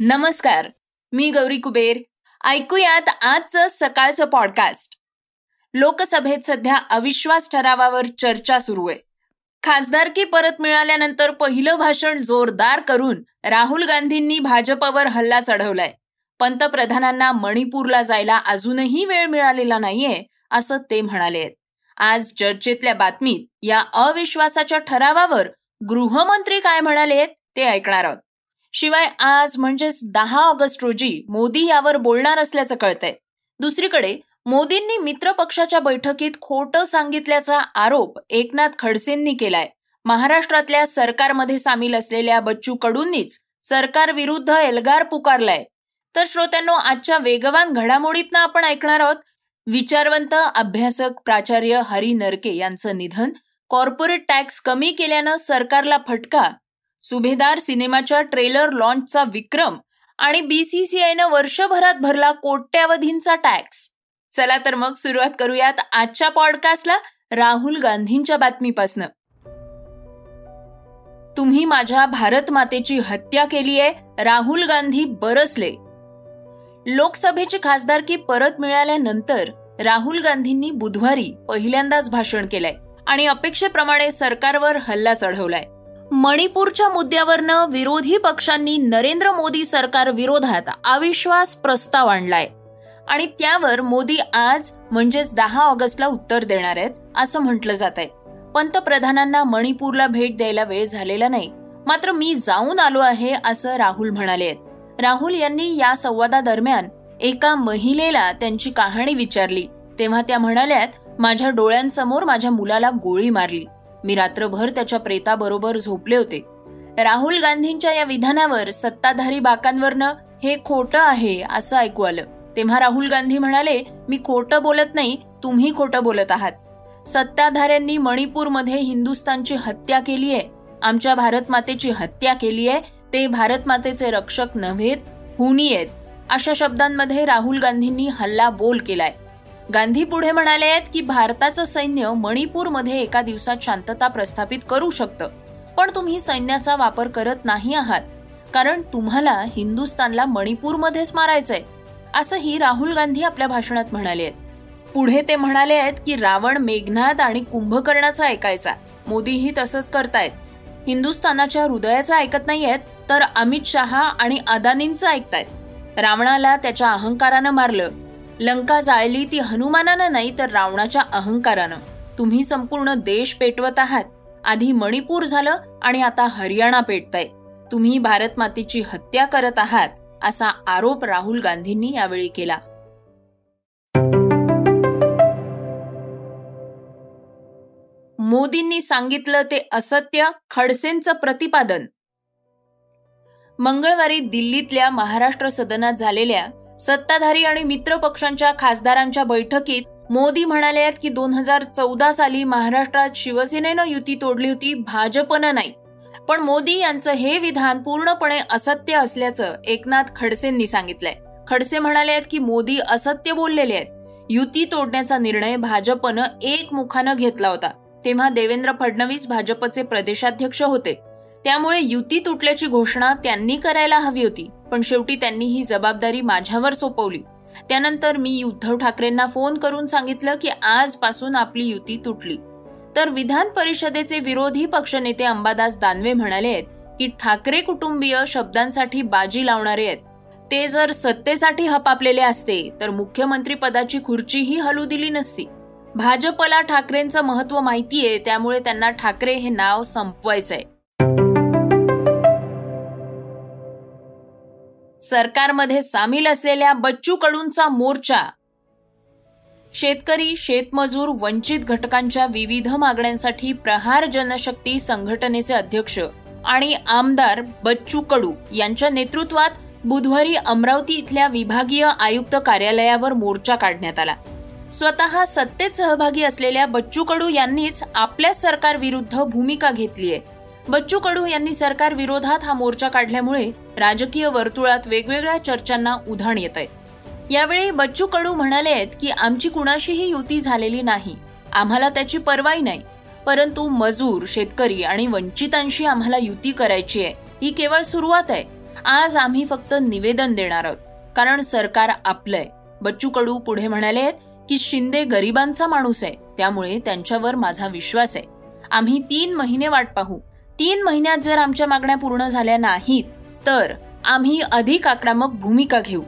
नमस्कार मी गौरी कुबेर. ऐकूयात आजचं सकाळचं पॉडकास्ट लोकसभेत सध्या अविश्वास ठरावावर चर्चा सुरू आहे. खासदारकी परत मिळाल्यानंतर पहिलं भाषण जोरदार करून राहुल गांधींनी भाजपवर हल्ला चढवलाय. पंतप्रधानांना मणिपूरला जायला अजूनही वेळ मिळालेला नाहीये असं ते म्हणाले आज चर्चेतल्या बातमीत या अविश्वासाच्या ठरावावर गृहमंत्री काय म्हणाले ते ऐकणार आहोत. शिवाय आज म्हणजेच दहा ऑगस्ट रोजी मोदी यावर बोलणार असल्याचं कळतंय. दुसरीकडे मोदींनी मित्र पक्षाच्या बैठकीत खोटं सांगितल्याचा आरोप एकनाथ खडसेंनी केलाय. महाराष्ट्रातल्या सरकारमध्ये सामील असलेल्या बच्चू कडूंनीच सरकार विरुद्ध एल्गार पुकारलाय. तर श्रोत्यांनो आजच्या वेगवान घडामोडीतनं आपण ऐकणार आहोत विचारवंत अभ्यासक प्राचार्य हरी नरके यांचं निधन. कॉर्पोरेट टॅक्स कमी केल्यानं सरकारला फटका सुभेदार सिनेमाच्या ट्रेलर लॉन्चचा विक्रम आणि बीसीसीआयनं वर्षभरात भरला कोट्यावधींचा टॅक्स चला तर मग सुरुवात करूयात आजच्या पॉडकास्टला राहुल गांधींच्या बातमीपासनं. तुम्ही माझ्या भारत मातेची हत्या केली आहे राहुल गांधी बरसले. लोकसभेची खासदारकी परत मिळाल्यानंतर राहुल गांधींनी बुधवारी पहिल्यांदाच भाषण केलंय आणि अपेक्षेप्रमाणे सरकारवर हल्ला चढवलाय. मणिपूरच्या मुद्द्यावरनं विरोधी पक्षांनी नरेंद्र मोदी सरकार विरोधात अविश्वास प्रस्ताव आणलाय. आणि त्यावर मोदी आज म्हणजेच दहा ऑगस्टला उत्तर देणार आहेत असं म्हटलं जात आहे पंतप्रधानांना मणिपूरला भेट द्यायला वेळ झालेला नाही. मात्र मी जाऊन आलो आहे असं राहुल म्हणाले राहुल यांनी या संवादादरम्यान एका महिलेला त्यांची कहाणी विचारली. तेव्हा त्या म्हणाल्यात माझ्या डोळ्यांसमोर माझ्या मुलाला गोळी मारली. मी रात्रभर त्याच्या प्रेताबरोबर झोपले होते. राहुल गांधींच्या या विधानावर सत्ताधारी बाकांवरनं हे खोटं आहे असं ऐकू आलं. तेव्हा राहुल गांधी म्हणाले मी खोटं बोलत नाही तुम्ही खोटं बोलत आहात. सत्ताधाऱ्यांनी मणिपूरमध्ये हिंदुस्थानची हत्या केली आहे. आमच्या भारत मातेची हत्या केली आहे. ते भारत मातेचे रक्षक नव्हेत हुनी आहेत. अशा शब्दांमध्ये राहुल गांधींनी हल्ला बोल केलाय. गांधी पुढे म्हणाले आहेत की भारताचं सैन्य मणिपूरमध्ये एका दिवसात शांतता प्रस्थापित करू शकतं. पण तुम्ही सैन्याचा वापर करत नाही आहात. कारण तुम्हाला हिंदुस्थानला मणिपूरमध्येच मारायचंय असंही राहुल गांधी आपल्या भाषणात म्हणाले आहेत. पुढे ते म्हणाले आहेत की रावण मेघनाथ आणि कुंभकर्णाचा ऐकायचा. मोदीही तसंच करतायत. हिंदुस्थानाच्या हृदयाचा ऐकत नाहीयेत तर अमित शहा आणि अदानींचं ऐकतायत. रावणाला त्याच्या अहंकारानं मारलं. लंका जाळली ती हनुमानानं नाही तर रावणाच्या अहंकारानं. तुम्ही संपूर्ण देश पेटवत आहात. आधी मणिपूर झालं आणि आता हरियाणा पेटताय. तुम्ही भारत मातेची हत्या करत आहात असा आरोप राहुल गांधींनी यावेळी केला. मोदींनी सांगितलं ते असत्य खडसेंचं प्रतिपादन. मंगळवारी दिल्लीतल्या महाराष्ट्र सदनात झालेल्या सत्ताधारी आणि मित्र पक्षांच्या खासदारांच्या बैठकीत मोदी म्हणाले आहेत की दोन हजार चौदा साली महाराष्ट्रात शिवसेनेनं युती तोडली होती भाजपनं नाही. पण मोदी यांचं हे विधान पूर्णपणे असत्य असल्याचं एकनाथ खडसेंनी सांगितलंय. खडसे म्हणाले आहेत की मोदी असत्य बोललेले आहेत. युती तोडण्याचा निर्णय भाजपनं एकमुखानं घेतला होता. तेव्हा देवेंद्र फडणवीस भाजपचे प्रदेशाध्यक्ष होते. त्यामुळे युती तुटल्याची घोषणा त्यांनी करायला हवी होती. पण शेवटी त्यांनी ही जबाबदारी माझ्यावर सोपवली. त्यानंतर मी उद्धव ठाकरेंना फोन करून सांगितलं की आजपासून आपली युती तुटली. तर विधान परिषदेचे विरोधी पक्षनेते अंबादास दानवे म्हणाले आहेत की ठाकरे कुटुंबीय शब्दांसाठी बाजी लावणारे आहेत. ते जर सत्तेसाठी हपापलेले असते तर मुख्यमंत्री पदाची खुर्चीही हलू दिली नसती. भाजपला ठाकरेंचं महत्त्व माहितीये त्यामुळे त्यांना ठाकरे हे नाव संपवायचंय. सरकारमध्ये सामील असलेल्या बच्चू कडूंचा मोर्चा. शेतकरी शेतमजूर वंचित घटकांच्या विविध मागण्यांसाठी प्रहार जनशक्ती संघटनेचे अध्यक्ष आणि आमदार बच्चू कडू यांच्या नेतृत्वात बुधवारी अमरावती इथल्या विभागीय आयुक्त कार्यालयावर मोर्चा काढण्यात आला. स्वतः सत्तेत सहभागी असलेल्या बच्चू कडू यांनीच आपल्या सरकारविरुद्ध भूमिका घेतली आहे बच्चू कडू यांनी सरकार विरोधात हा मोर्चा काढल्यामुळे राजकीय वर्तुळात वेगवेगळ्या चर्चांना उधाण येत आहे यावेळी बच्चू कडू म्हणाले आहेत की आमची कुणाशीही युती झालेली नाही. आम्हाला त्याची पर्वाई नाही. परंतु मजूर शेतकरी आणि वंचितांशी आम्हाला युती करायची आहे. ही केवळ सुरुवात आहे. आज आम्ही फक्त निवेदन देणार आहोत. कारण सरकार आपलंय. बच्चू कडू पुढे म्हणाले आहेत की शिंदे गरिबांचा माणूस आहे. त्यामुळे त्यांच्यावर माझा विश्वास आहे. आम्ही तीन महिने वाट पाहू. तीन महिन्यात जर आमच्या मागण्या पूर्ण झाल्या नाहीत तर आम्ही अधिक आक्रमक भूमिका घेऊ.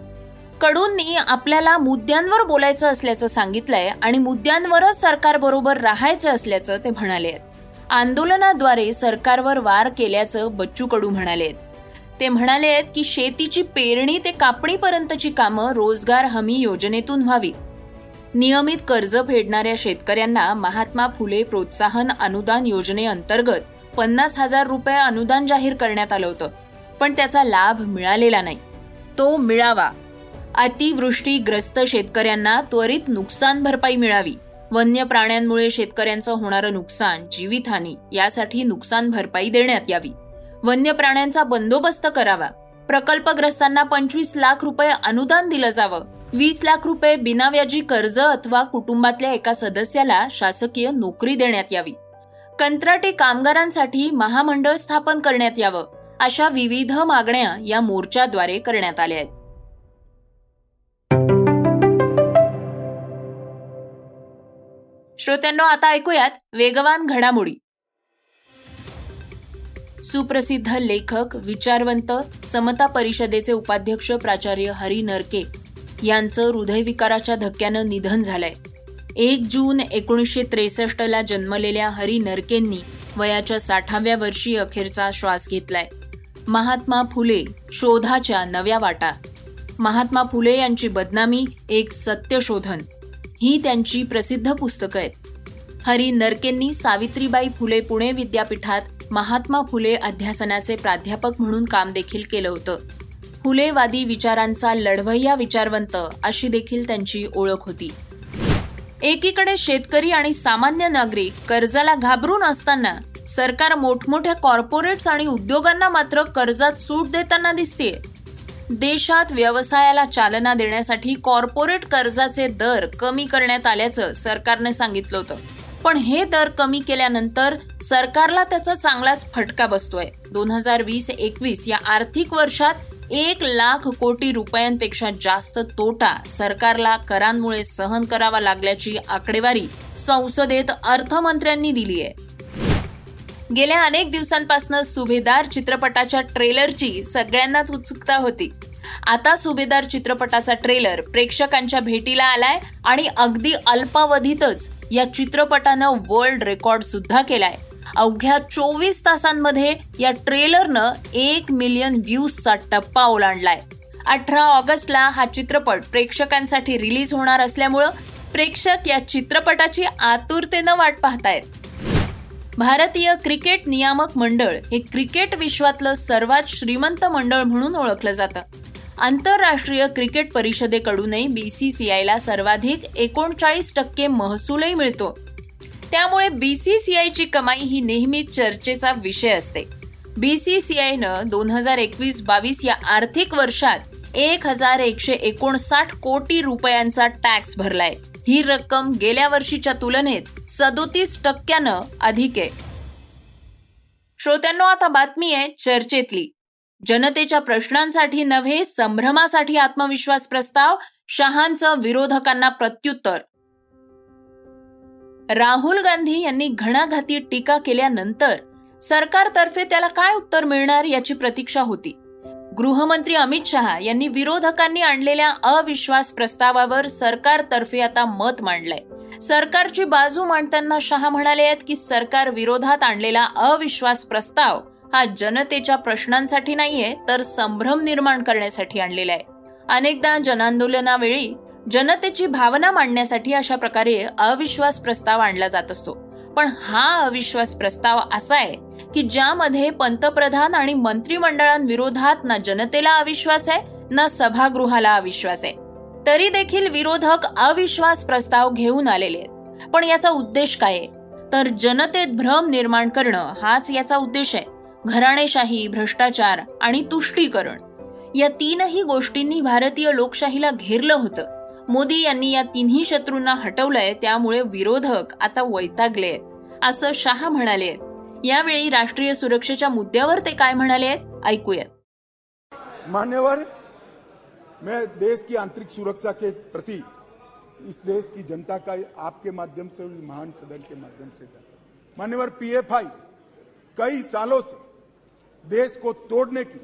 कडूंनी आपल्याला मुद्द्यांवर बोलायचं असल्याचं सांगितलंय आणि मुद्द्यांवरच सरकारबरोबर राहायचं असल्याचं ते म्हणाले आंदोलनाद्वारे सरकारवर वार केल्याचं बच्चू कडू म्हणाले ते म्हणाले आहेत की शेतीची पेरणी ते कापणीपर्यंतची कामं रोजगार हमी योजनेतून व्हावी. नियमित कर्ज फेडणाऱ्या शेतकऱ्यांना महात्मा फुले प्रोत्साहन अनुदान योजनेअंतर्गत पन्नास हजार रुपये अनुदान जाहीर करण्यात आलं होतं. पण त्याचा लाभ मिळालेला नाही. तो मिळावा. अतिवृष्टीग्रस्त शेतकऱ्यांना त्वरित नुकसान भरपाई मिळावी. वन्य प्राण्यांमुळे शेतकऱ्यांचं होणारं नुकसान जीवितहानी यासाठी नुकसान भरपाई देण्यात यावी. वन्य प्राण्यांचा बंदोबस्त करावा. प्रकल्पग्रस्तांना पंचवीस लाख रुपये अनुदान दिलं जावं. वीस लाख रुपये बिनाव्याजी कर्ज अथवा कुटुंबातल्या एका सदस्याला शासकीय नोकरी देण्यात यावी. कंत्राटी कामगारांसाठी महामंडळ स्थापन करण्यात यावं अशा विविध मागण्या या मोर्चाद्वारे करण्यात आल्या आहेत. श्रोत्यांनो आता ऐकूयात वेगवान घडामोडी. सुप्रसिद्ध लेखक विचारवंत समता परिषदेचे उपाध्यक्ष प्राचार्य हरी नरके यांचं हृदयविकाराच्या धक्क्यानं निधन झालंय. एक जून एकोणीसशे त्रेसष्टला जन्मलेल्या हरी नरकेंनी वयाच्या साठाव्या वर्षी अखेरचा श्वास घेतलाय. महात्मा फुले शोधाच्या नव्या वाटा. महात्मा फुले यांची बदनामी एक सत्यशोधन. ही त्यांची प्रसिद्ध पुस्तकं आहेत. हरी नरकेंनी सावित्रीबाई फुले पुणे विद्यापीठात महात्मा फुले अध्यासनाचे प्राध्यापक म्हणून काम देखील केलं होतं. फुलेवादी विचारांचा लढवय्या विचारवंत अशी देखील त्यांची ओळख होती. एकीकडे शेतकरी आणि सामान्य नागरिक कर्जाला घाबरून असताना सरकार मोठमोठ्या कॉर्पोरेट्स आणि उद्योगांना मात्र कर्जात सूट देताना दिसते देशात व्यवसायाला चालना देण्यासाठी कॉर्पोरेट कर्जाचे दर कमी करण्यात आल्याचं सरकारने सांगितलं होतं. पण हे दर कमी केल्यानंतर सरकारला त्याचा चांगलाच फटका बसतोय. दोन हजार वीस एकवीस या आर्थिक वर्षात एक लाख कोटी रुपयांपेक्षा जास्त तोटा सरकारला करांमुळे सहन करावा लागल्याची आकडेवारी संसदेत अर्थमंत्र्यांनी दिली आहे. गेल्या अनेक दिवसांपासून सुभेदार चित्रपटाच्या ट्रेलरची सगळ्यांनाच उत्सुकता होती. आता सुभेदार चित्रपटाचा ट्रेलर प्रेक्षकांच्या भेटीला आलाय आणि अगदी अल्पावधीतच या चित्रपटानं वर्ल्ड रेकॉर्ड सुद्धा केलाय. अवघ्या चोवीस तासांमध्ये या ट्रेलरनं एक मिलियन व्ह्यूजचा टप्पा ओलांडलाय. अठरा ऑगस्टला हा चित्रपट प्रेक्षकांसाठी रिलीज होणार असल्यामुळं प्रेक्षक या चित्रपटाची आतुरतेनं वाट पाहतायत. भारतीय क्रिकेट नियामक मंडळ हे क्रिकेट विश्वातलं सर्वात श्रीमंत मंडळ म्हणून ओळखलं जातं. आंतरराष्ट्रीय क्रिकेट परिषदेकडूनही बीसीसीआयला सर्वाधिक एकोणचाळीस टक्के महसूलही मिळतो. त्यामुळे बीसीसीआयची कमाई ही नेहमी चर्चेचा विषय असते. बीसीसीआयनं दोन हजार एकवीस बावीस या आर्थिक वर्षात एक हजार एकशे एकोणसाठ कोटी रुपयांचा टॅक्स भरलाय. ही रक्कम गेल्या वर्षीच्या तुलनेत सदोतीस टक्क्यानं अधिक आहे. श्रोत्यांनो आता बातमी आहे चर्चेतली. जनतेच्या प्रश्नांसाठी नव्हे संभ्रमासाठी आत्मविश्वास प्रस्ताव शहांचं विरोधकांना प्रत्युत्तर. राहुल गांधी यांनी घणाघाती टीका केल्यानंतर सरकारतर्फे त्याला काय उत्तर मिळणार याची प्रतीक्षा होती. गृहमंत्री अमित शहा यांनी विरोधकांनी आणलेल्या अविश्वास प्रस्तावावर सरकारतर्फे आता मत मांडलंय. सरकारची बाजू मांडताना शहा म्हणाले आहेत की सरकार विरोधात आणलेला अविश्वास प्रस्ताव हा जनतेच्या प्रश्नांसाठी नाहीये तर संभ्रम निर्माण करण्यासाठी आणलेला आहे. अनेकदा जनांदोलनावेळी जनतेची भावना मांडण्यासाठी अशा प्रकारे अविश्वास प्रस्ताव आणला जात असतो. पण हा अविश्वास प्रस्ताव असा आहे की ज्यामध्ये पंतप्रधान आणि मंत्रिमंडळांविरोधात ना जनतेला अविश्वास आहे ना सभागृहाला अविश्वास आहे. तरी देखील विरोधक अविश्वास प्रस्ताव घेऊन आलेले आहेत. पण याचा उद्देश काय आहे? तर जनतेत भ्रम निर्माण करणं हाच याचा उद्देश आहे. घराणेशाही भ्रष्टाचार आणि तुष्टीकरण या तीनही गोष्टींनी भारतीय लोकशाहीला घेरलं होतं. मोदी यांनी या तिन्ही शत्रूंना हटवलंय त्यामुळे विरोधक आता वैतागले असं शहा म्हणाले यावेळी राष्ट्रीय सुरक्षेच्या मुद्द्यावर ते काय म्हणाले ऐकूयात. मान्यवर मैं देश की आंतरिक सुरक्षा के प्रति इस देश की जनता का आपके माध्यम से महान सदन के माध्यम से मान्यवर पीएफआई कई सालों से देश को तोड़ने की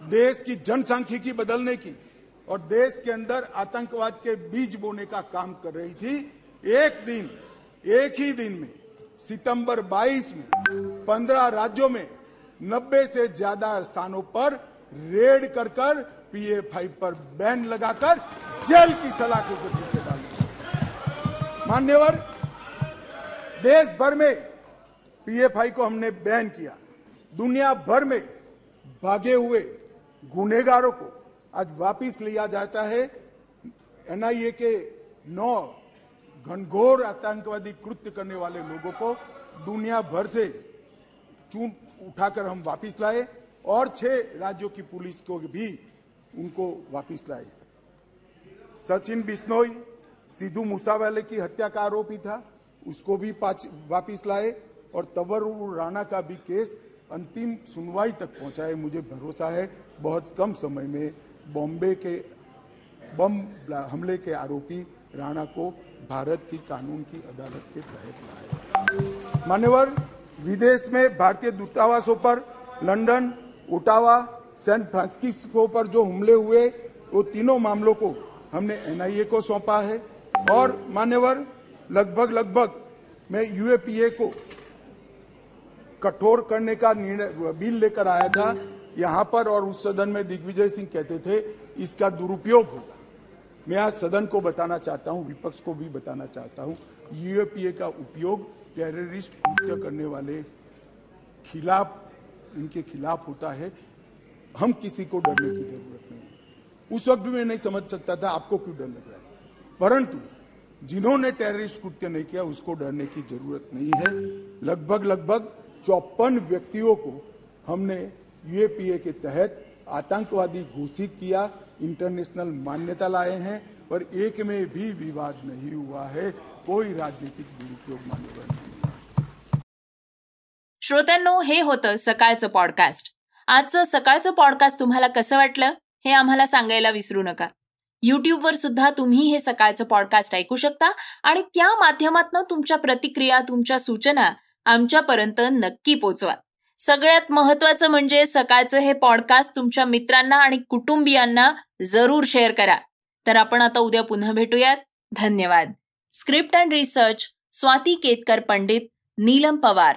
देश की जनसांख्यिकी बदलने की और देश के अंदर आतंकवाद के बीज बोने का काम कर रही थी। एक दिन, एक ही दिन में, सितंबर 22 में 15 राज्यों में 90 से ज़्यादा स्थानों पर रेड कर कर पीएफआई पर बैन लगाकर जेल की सलाखों के पीछे डाल मान्यवर देश भर में पीएफआई को हमने बैन किया। दुनिया भर में भागे हुए गुनेगारों को आज वापिस लिया जाता है। एनआईए के नौ घनघोर आतंकवादी कृत्य करने वाले लोगों को दुनिया भर से चून उठाकर हम वापिस लाए और छह राज्यों की पुलिस को भी उनको वापिस लाए। सचिन बिश्नोई, सिद्धू मूसावाले की हत्या का आरोपी था, उसको भी वापिस लाए और तवर राणा का भी केस अंतिम सुनवाई तक पहुँचाए। मुझे भरोसा है, बहुत कम समय में बॉम्बे के बम हमले के आरोपी राणा को भारत की कानून की अदालत के तहत लाए मान्यवर, विदेश में भारतीय दूतावासों पर लंदन, ओटावा, सैन फ्रांसिस्को पर जो हमले हुए, वो तीनों मामलों को हमने एनआईए को सौंपा है। और मान्यवर, लगभग लगभग मैं यूएपीए को कठोर करने का निर्णय, बिल लेकर आया था। यहाँ पर और उस सदन में दिग्विजय सिंह कहते थे, इसका दुरुपयोग होगा। मैं आज सदन को बताना चाहता हूँ, विपक्ष को भी बताना चाहता हूँ यूएपीए का उपयोग टेररिस्ट कृत्य करने वाले खिलाफ, इनके खिलाफ होता है। हम किसी को डरने की ज़रूरत नहीं है। उस वक्त भी मैं नहीं समझ सकता था, आपको क्यों डर लग रहा है? परंतु जिन्होंने टेररिस्ट कृत्य नहीं किया, उसको डरने की ज़रूरत नहीं है। लगभग लगभग चौपन व्यक्तियों को हमने यूएपीए के तहत आतंकवादी घोषित किया इंटरनेशनल मान्यता लाए हैं और एक में भी विवाद नहीं हुआ है। कोई राजनीतिक दुरुपयोग मान्यवर नहीं श्रोत्यांनो हे होतं सकाळचं पॉडकास्ट आजचं सकाळचं पॉडकास्ट तुम्हाला कसं वाटलं हे आम्हाला सांगायला विसरू नका. युट्यूबवर सुद्धा तुम्ही हे सकाळचं पॉडकास्ट ऐकू शकता आणि त्या माध्यमातून तुमच्या प्रतिक्रिया तुमच्या सूचना आमच्यापर्यंत नक्की पोचवा. सगळ्यात महत्वाचं म्हणजे सकाळचं हे पॉडकास्ट तुमच्या मित्रांना आणि कुटुंबियांना जरूर शेअर करा. तर आपण आता उद्या पुन्हा भेटूयात. धन्यवाद. Script and research Swati Ketkar Pandit Neelam Pawar.